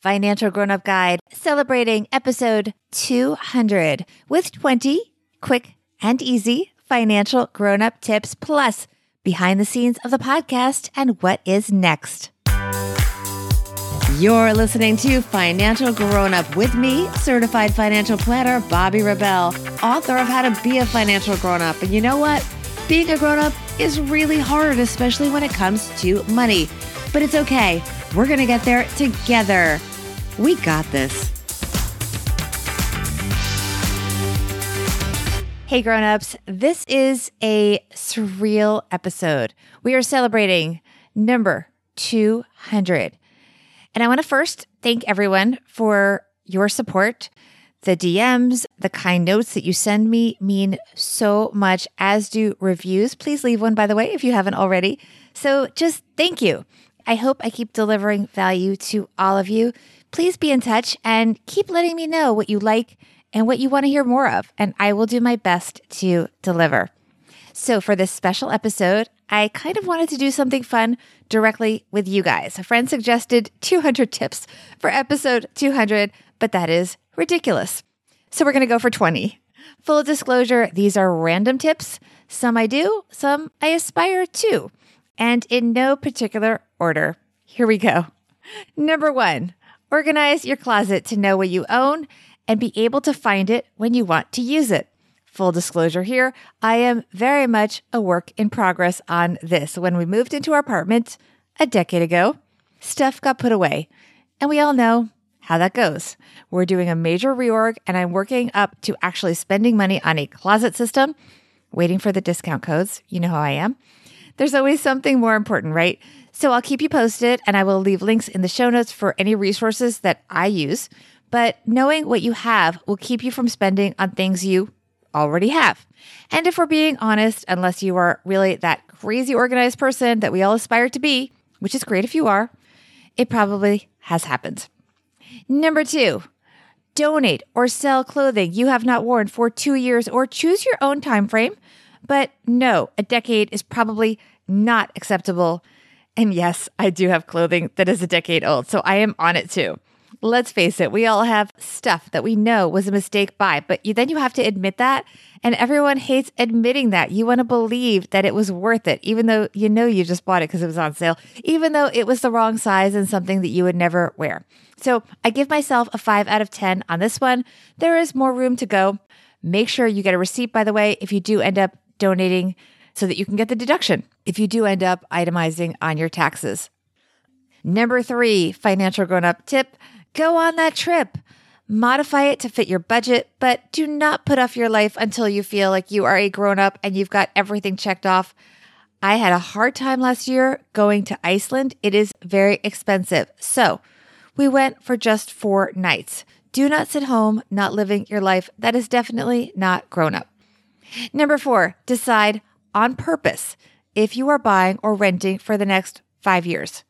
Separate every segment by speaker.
Speaker 1: Financial Grown Up Guide, celebrating episode 200 with 20 quick and easy financial grown up tips, plus behind the scenes of the podcast and what is next. You're listening to Financial Grown Up with me, certified financial planner Bobbi Rebell, author of How to Be a Financial Grown Up. And you know what? Being a grown up is really hard, especially when it comes to money. But it's okay. We're going to get there together. We got this. Hey grown-ups, this is a surreal episode. We are celebrating number 200. And I want to first thank everyone for your support. The DMs, the kind notes that you send me mean so much, as do reviews. Please leave one, by the way, if you haven't already. So just thank you. I hope I keep delivering value to all of you. Please be in touch and keep letting me know what you like and what you want to hear more of, and I will do my best to deliver. So, for this special episode, I kind of wanted to do something fun directly with you guys. A friend suggested 200 tips for episode 200, but that is ridiculous. So we're going to go for 20. Full disclosure, these are random tips. Some I do, some I aspire to, and in no particular order. Here we go. Number one, organize your closet to know what you own and be able to find it when you want to use it. Full disclosure here, I am very much a work in progress on this. When we moved into our apartment a decade ago, stuff got put away, and we all know how that goes. We're doing a major reorg, and I'm working up to actually spending money on a closet system, waiting for the discount codes. You know how I am. There's always something more important, right? So I'll keep you posted, and I will leave links in the show notes for any resources that I use. But knowing what you have will keep you from spending on things you already have. And if we're being honest, unless you are really that crazy organized person that we all aspire to be, which is great if you are, it probably has happened. Number two, donate or sell clothing you have not worn for two years or choose your own time frame. But no, a decade is probably not acceptable. And yes, I do have clothing that is a decade old, so I am on it too. Let's face it, we all have stuff that we know was a mistake buy, but you, then you have to admit that. And everyone hates admitting that. You want to believe that it was worth it, even though you know you just bought it because it was on sale, even though it was the wrong size and something that you would never wear. So I give myself a five out of 10 on this one. There is more room to go. Make sure you get a receipt, by the way, if you do end up donating so that you can get the deduction if you do end up itemizing on your taxes. Number three, financial grown up tip go on that trip. Modify it to fit your budget, but do not put off your life until you feel like you are a grown up and you've got everything checked off. I had a hard time last year going to Iceland. It is very expensive. So we went for just four nights. Do not sit home, not living your life. That is definitely not grown up. Number four, decide on purpose if you are buying or renting for the next five years.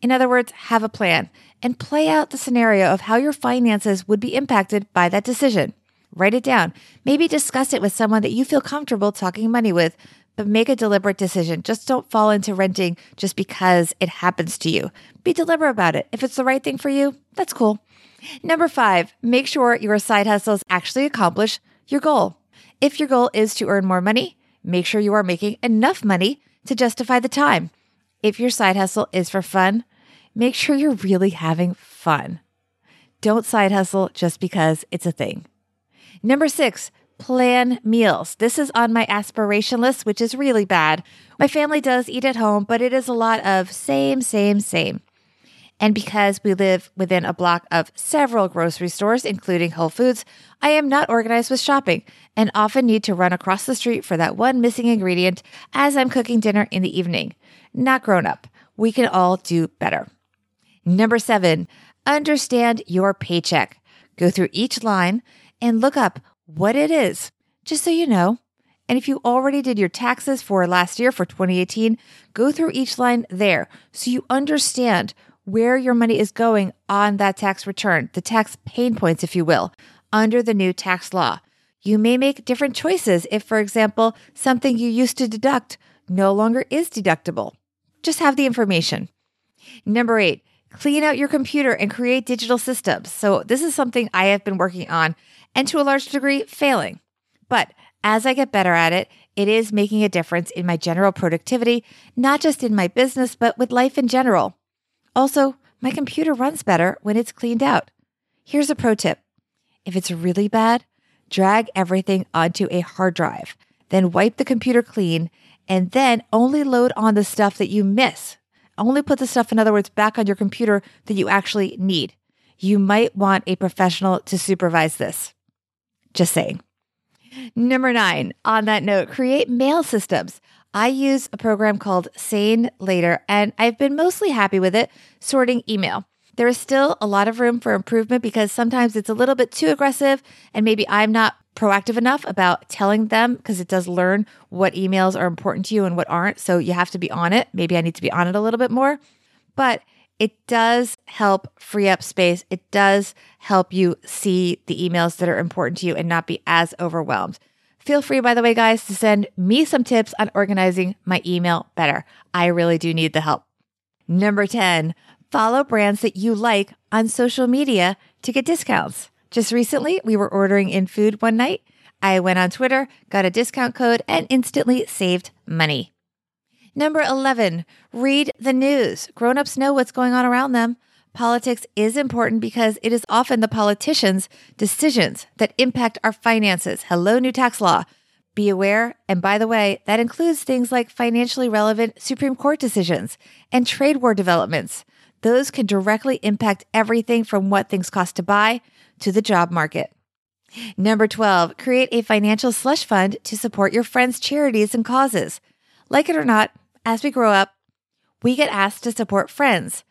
Speaker 1: In other words, have a plan and play out the scenario of how your finances would be impacted by that decision. Write it down. Maybe discuss it with someone that you feel comfortable talking money with, but make a deliberate decision. Just don't fall into renting just because it happens to you. Be deliberate about it. If it's the right thing for you, that's cool. Number five, make sure your side hustles actually accomplish your goal. If your goal is to earn more money, make sure you are making enough money to justify the time. If your side hustle is for fun, make sure you're really having fun. Don't side hustle just because it's a thing. Number six, plan meals. This is on my aspiration list, which is really bad. My family does eat at home, but it is a lot of same, same, same. And because we live within a block of several grocery stores, including Whole Foods, I am not organized with shopping and often need to run across the street for that one missing ingredient as I'm cooking dinner in the evening. Not grown up. We can all do better. Number seven, understand your paycheck. Go through each line and look up what it is, just so you know. And if you already did your taxes for last year for 2018, go through each line there so you understand where your money is going on that tax return, the tax pain points, if you will, under the new tax law. You may make different choices if, for example, something you used to deduct no longer is deductible. Just have the information. Number eight, clean out your computer and create digital systems. So, this is something I have been working on and to a large degree failing. But as I get better at it, it is making a difference in my general productivity, not just in my business, but with life in general. Also, my computer runs better when it's cleaned out. Here's a pro tip if it's really bad, drag everything onto a hard drive, then wipe the computer clean, and then only load on the stuff that you miss. Only put the stuff, in other words, back on your computer that you actually need. You might want a professional to supervise this. Just saying. Number nine, on that note, create mail systems. I use a program called SaneLater, and I've been mostly happy with it, sorting email. There is still a lot of room for improvement because sometimes it's a little bit too aggressive, and maybe I'm not proactive enough about telling them because it does learn what emails are important to you and what aren't. So you have to be on it. Maybe I need to be on it a little bit more. But it does help free up space. It does help you see the emails that are important to you and not be as overwhelmed. Feel free, by the way, guys, to send me some tips on organizing my email better. I really do need the help. Number 10, follow brands that you like on social media to get discounts. Just recently, we were ordering in food one night. I went on Twitter, got a discount code, and instantly saved money. Number 11, read the news. Grown-ups know what's going on around them. Politics is important because it is often the politicians' decisions that impact our finances. Hello, new tax law. Be aware, and by the way, that includes things like financially relevant Supreme Court decisions and trade war developments. Those can directly impact everything from what things cost to buy to the job market. Number 12, create a financial slush fund to support your friends' charities and causes. Like it or not, as we grow up, we get asked to support friends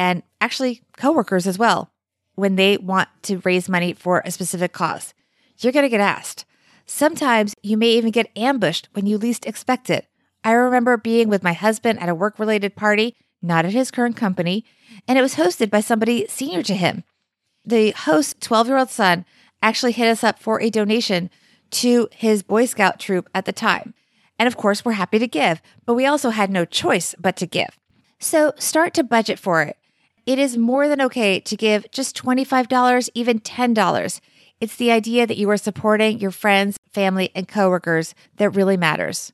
Speaker 1: and actually coworkers as well when they want to raise money for a specific cause. You're going to get asked. Sometimes you may even get ambushed when you least expect it. I remember being with my husband at a work related party, not at his current company, and it was hosted by somebody senior to him. The host's 12 year old son actually hit us up for a donation to his Boy Scout troop at the time. And of course, we're happy to give, but we also had no choice but to give. So start to budget for it. It is more than okay to give just $25, even $10. It's the idea that you are supporting your friends, family, and coworkers that really matters.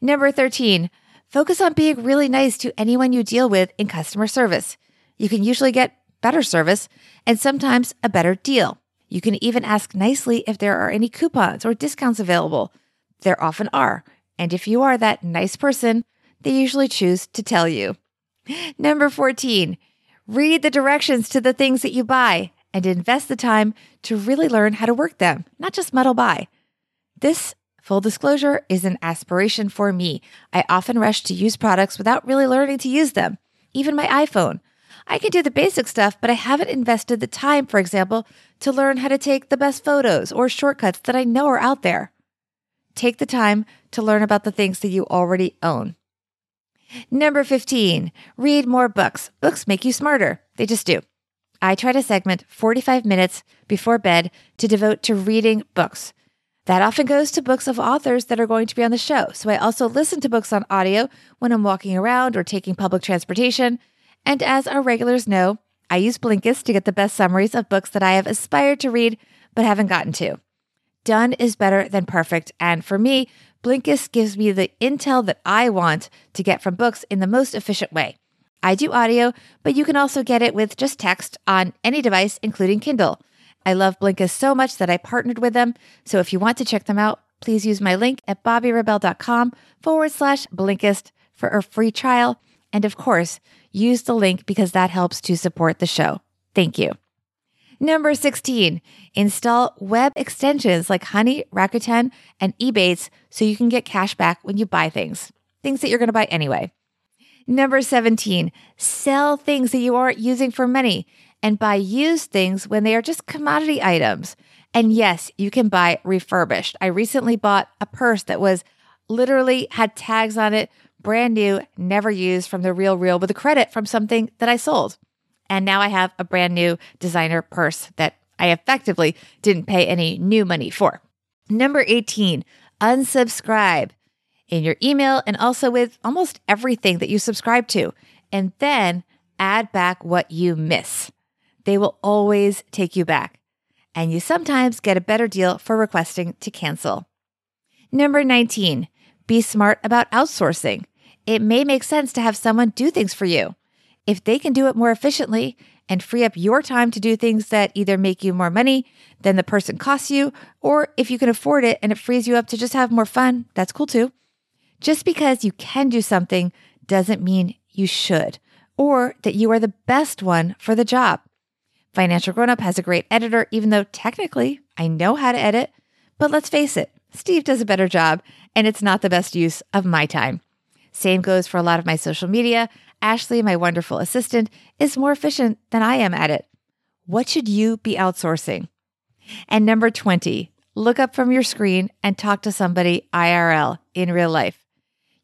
Speaker 1: Number 13, focus on being really nice to anyone you deal with in customer service. You can usually get better service and sometimes a better deal. You can even ask nicely if there are any coupons or discounts available. There often are. And if you are that nice person, they usually choose to tell you. Number 14, read the directions to the things that you buy and invest the time to really learn how to work them, not just muddle by. This, full disclosure, is an aspiration for me. I often rush to use products without really learning to use them, even my iPhone. I can do the basic stuff, but I haven't invested the time, for example, to learn how to take the best photos or shortcuts that I know are out there. Take the time to learn about the things that you already own. Number 15, read more books. Books make you smarter. They just do. I try to segment 45 minutes before bed to devote to reading books. That often goes to books of authors that are going to be on the show. So I also listen to books on audio when I'm walking around or taking public transportation. And as our regulars know, I use Blinkist to get the best summaries of books that I have aspired to read but haven't gotten to. Done is better than perfect. And for me, Blinkist gives me the intel that I want to get from books in the most efficient way. I do audio, but you can also get it with just text on any device, including Kindle. I love Blinkist so much that I partnered with them. So if you want to check them out, please use my link at bobbirebell.com forward slash Blinkist for a free trial. And of course, use the link because that helps to support the show. Thank you. Number 16, install web extensions like Honey, Rakuten, and Ebates so you can get cash back when you buy things, things that you're going to buy anyway. Number 17, sell things that you aren't using for money and buy used things when they are just commodity items. And yes, you can buy refurbished. I recently bought a purse that was literally had tags on it, brand new, never used from the RealReal with a credit from something that I sold. And now I have a brand new designer purse that I effectively didn't pay any new money for. Number 18, unsubscribe in your email and also with almost everything that you subscribe to. And then add back what you miss. They will always take you back. And you sometimes get a better deal for requesting to cancel. Number 19, be smart about outsourcing. It may make sense to have someone do things for you. If they can do it more efficiently and free up your time to do things that either make you more money than the person costs you, or if you can afford it and it frees you up to just have more fun, that's cool too. Just because you can do something doesn't mean you should or that you are the best one for the job. Financial Grown Up has a great editor, even though technically I know how to edit. But let's face it, Steve does a better job, and it's not the best use of my time. Same goes for a lot of my social media. Ashley, my wonderful assistant, is more efficient than I am at it. What should you be outsourcing? And number 20, look up from your screen and talk to somebody IRL in real life.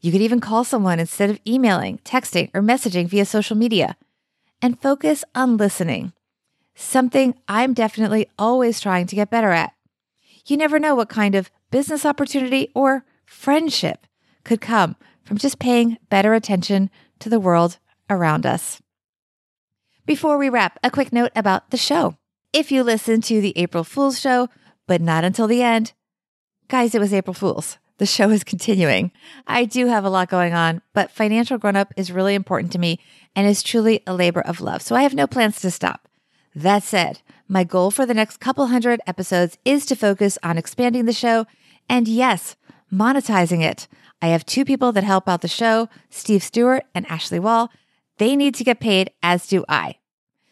Speaker 1: You could even call someone instead of emailing, texting, or messaging via social media. And focus on listening, something I'm definitely always trying to get better at. You never know what kind of business opportunity or friendship could come from just paying better attention to the world around us. Before we wrap, a quick note about the show. If you listen to the April Fool's show, but not until the end, guys, it was April Fool's. The show is continuing. I do have a lot going on, but financial grown up is really important to me and is truly a labor of love. So I have no plans to stop. That said, my goal for the next couple hundred episodes is to focus on expanding the show and yes, monetizing it. I have two people that help out the show, Steve Stewart and Ashley Wall. They need to get paid, as do I.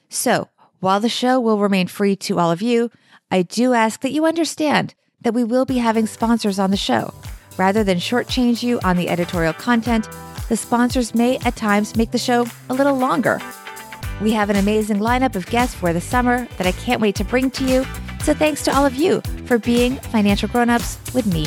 Speaker 1: So while the show will remain free to all of you, I do ask that you understand that we will be having sponsors on the show. Rather than shortchange you on the editorial content, the sponsors may at times make the show a little longer. We have an amazing lineup of guests for the summer that I can't wait to bring to you. So thanks to all of you for being financial grown-ups with me.